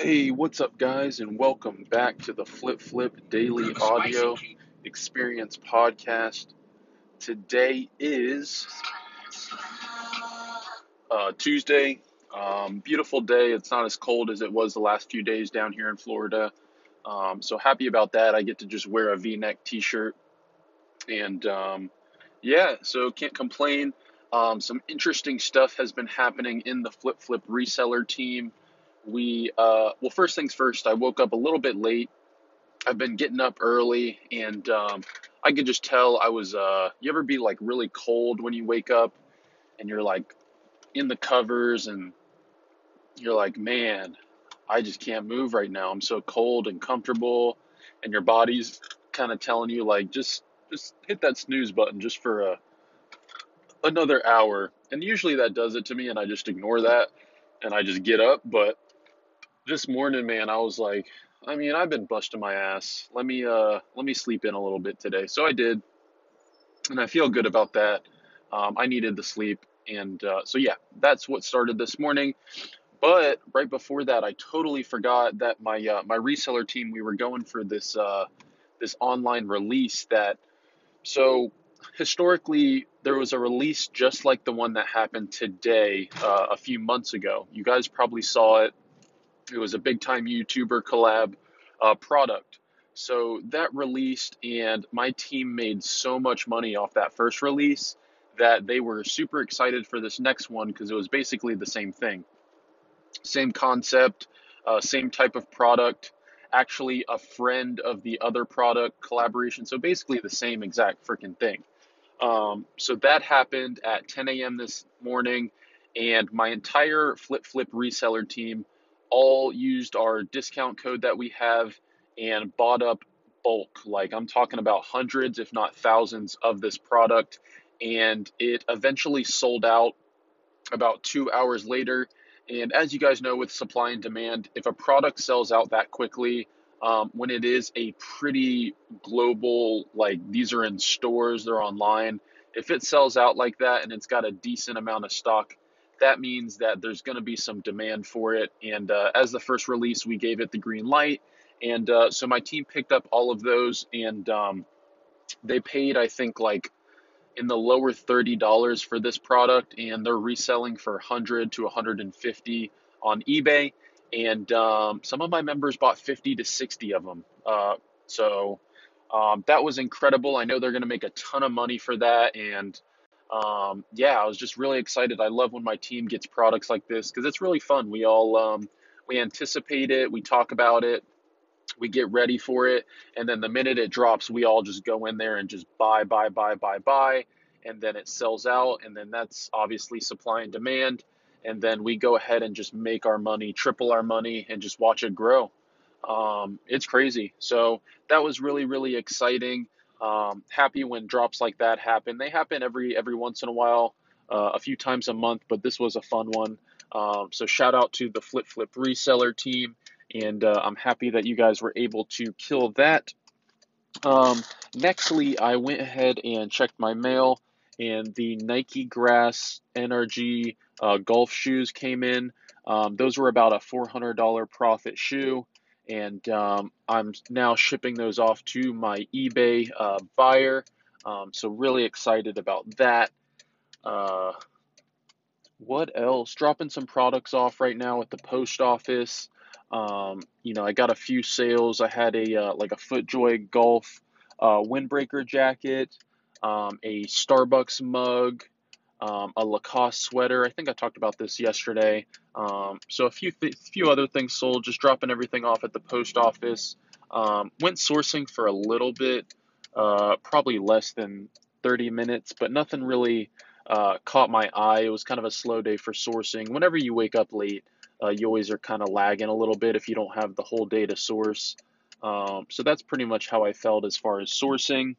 Hey, what's up, guys, and welcome back to the Flip Flip Daily Audio Experience Podcast. Today is uh, Tuesday. Um, beautiful day. It's not as cold as it was the last few days down here in Florida. Um, so happy about that. I get to just wear a V-neck T-shirt, and um, yeah, so can't complain. Um, some interesting stuff has been happening in the Flip Flip reseller team we uh, well first things first i woke up a little bit late. I've been getting up early and um, i could just tell i was uh, you ever be like really cold when you wake up and you're like in the covers and you're like man i just can't move right now. I'm so cold and comfortable. And your body's kind of telling you like just just hit that snooze button just for a another hour. And usually that does it to me and i just ignore that and i just get up but this morning, man, I was like, I mean, I've been busting my ass. Let me uh let me sleep in a little bit today. So I did, and I feel good about that. Um, I needed the sleep, and uh, so yeah, that's what started this morning. But right before that, I totally forgot that my uh, my reseller team we were going for this uh, this online release that so historically there was a release just like the one that happened today uh, a few months ago. You guys probably saw it it was a big time YouTuber collab uh, product. So that released, and my team made so much money off that first release that they were super excited for this next one because it was basically the same thing. Same concept, uh, same type of product, actually a friend of the other product collaboration. So basically the same exact freaking thing. Um, so that happened at 10 a.m. this morning, and my entire Flip Flip reseller team all used our discount code that we have and bought up bulk. Like I'm talking about hundreds, if not thousands, of this product. And it eventually sold out about two hours later. And as you guys know, with supply and demand, if a product sells out that quickly, um, when it is a pretty global, like these are in stores, they're online, if it sells out like that and it's got a decent amount of stock, that means that there's going to be some demand for it. And uh, as the first release, we gave it the green light. And uh, so my team picked up all of those and um, they paid, I think, like in the lower $30 for this product. And they're reselling for 100 to 150 on eBay. And um, some of my members bought 50 to 60 of them. Uh, so um, that was incredible. I know they're going to make a ton of money for that. And um, yeah, I was just really excited. I love when my team gets products like this because it's really fun. We all um, we anticipate it, we talk about it, we get ready for it, and then the minute it drops, we all just go in there and just buy, buy, buy, buy, buy, and then it sells out, and then that's obviously supply and demand, and then we go ahead and just make our money, triple our money, and just watch it grow. Um, it's crazy. So that was really, really exciting. Um, happy when drops like that happen. They happen every every once in a while, uh, a few times a month, but this was a fun one. Um, so shout out to the Flip Flip reseller team, and uh, I'm happy that you guys were able to kill that. Um, nextly, I went ahead and checked my mail, and the Nike Grass NRG uh, golf shoes came in. Um, those were about a $400 profit shoe and um, I'm now shipping those off to my eBay uh, buyer. Um, so really excited about that. Uh, what else? Dropping some products off right now at the post office. Um, you know, I got a few sales. I had a uh, like a FootJoy Golf uh, windbreaker jacket, um, a Starbucks mug, um, a Lacoste sweater. I think I talked about this yesterday. Um, so a few th- few other things sold. Just dropping everything off at the post office. Um, went sourcing for a little bit, uh, probably less than 30 minutes, but nothing really uh, caught my eye. It was kind of a slow day for sourcing. Whenever you wake up late, uh, you always are kind of lagging a little bit if you don't have the whole day to source. Um, so that's pretty much how I felt as far as sourcing.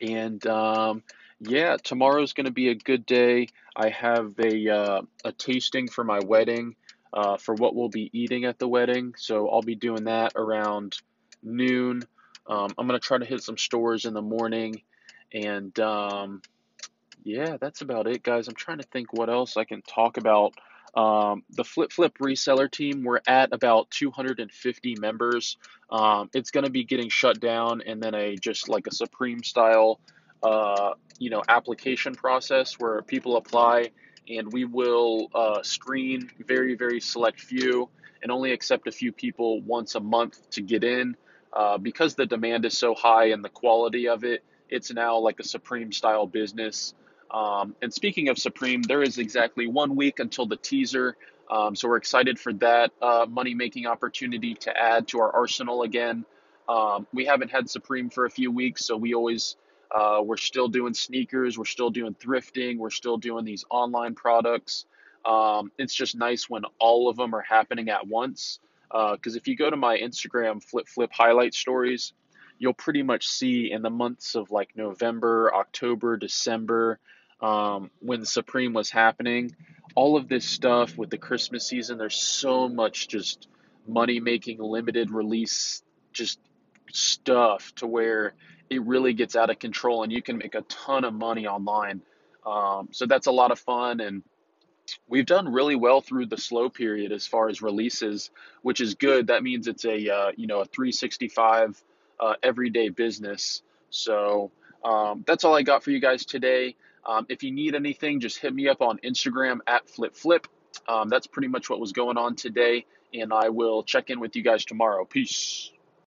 And um, yeah, tomorrow's going to be a good day. I have a uh, a tasting for my wedding, uh, for what we'll be eating at the wedding. So I'll be doing that around noon. Um, I'm going to try to hit some stores in the morning, and um, yeah, that's about it, guys. I'm trying to think what else I can talk about Um, the Flip Flip reseller team, we're at about 250 members. Um, it's going to be getting shut down and then a just like a Supreme style, uh, you know, application process where people apply and we will uh, screen very, very select few and only accept a few people once a month to get in. Uh, because the demand is so high and the quality of it, it's now like a Supreme style business. Um, and speaking of Supreme, there is exactly one week until the teaser. Um, so we're excited for that uh, money making opportunity to add to our arsenal again. Um, we haven't had Supreme for a few weeks, so we always uh, we're still doing sneakers, we're still doing thrifting, we're still doing these online products. Um, it's just nice when all of them are happening at once. Because uh, if you go to my Instagram flip flip highlight stories, you'll pretty much see in the months of like November, October, December, um, when Supreme was happening, all of this stuff with the Christmas season, there's so much just money making limited release just stuff to where it really gets out of control and you can make a ton of money online. Um, so that's a lot of fun and we've done really well through the slow period as far as releases, which is good. That means it's a uh, you know a 365 uh, everyday business. So um, that's all I got for you guys today. Um, if you need anything, just hit me up on Instagram at FlipFlip. Um, that's pretty much what was going on today, and I will check in with you guys tomorrow. Peace.